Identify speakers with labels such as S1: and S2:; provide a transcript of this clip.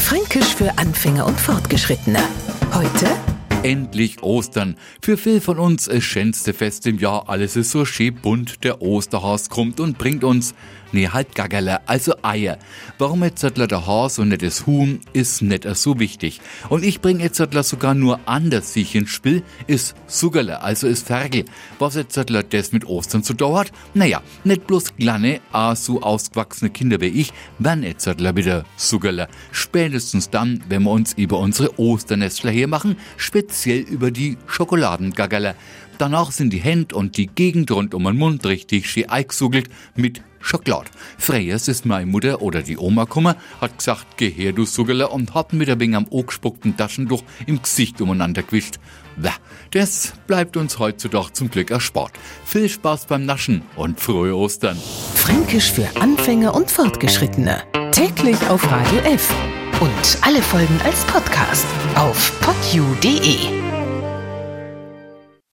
S1: Fränkisch für Anfänger und Fortgeschrittene. Heute
S2: Endlich Ostern. Für viel von uns ist schönste Fest im Jahr. Alles ist so schön bunt. Der Osterhas kommt und bringt uns, nee, halt Gaggerle, also Eier. Warum jetzt der Has und nicht das Huhn, ist nicht so wichtig. Und ich bring jetzt sogar nur anders sich ins Spiel, ist Sugerle, also ist Ferkel. Was jetzt das mit Ostern zu dauert? Naja, nicht bloß kleine, a so ausgewachsene Kinder wie ich, wenn jetzt wieder Sugerle. Spätestens dann, wenn wir uns über unsere Osternestler hier machen, speziell über die Schokoladengaggerle. Danach sind die Hände und die Gegend rund um den Mund richtig schön eingesugelt mit Schokolade. Freyers ist meine Mutter oder die Oma gekommen, hat gesagt, geh her, du Sugerle, und hat mit der Wing am angespuckten Taschentuch im Gesicht umeinander gewischt. Wah, das bleibt uns heutzutage zum Glück erspart. Viel Spaß beim Naschen und frohe Ostern.
S1: Fränkisch für Anfänger und Fortgeschrittene. Täglich auf Radio F. Und alle Folgen als Podcast auf podu.de.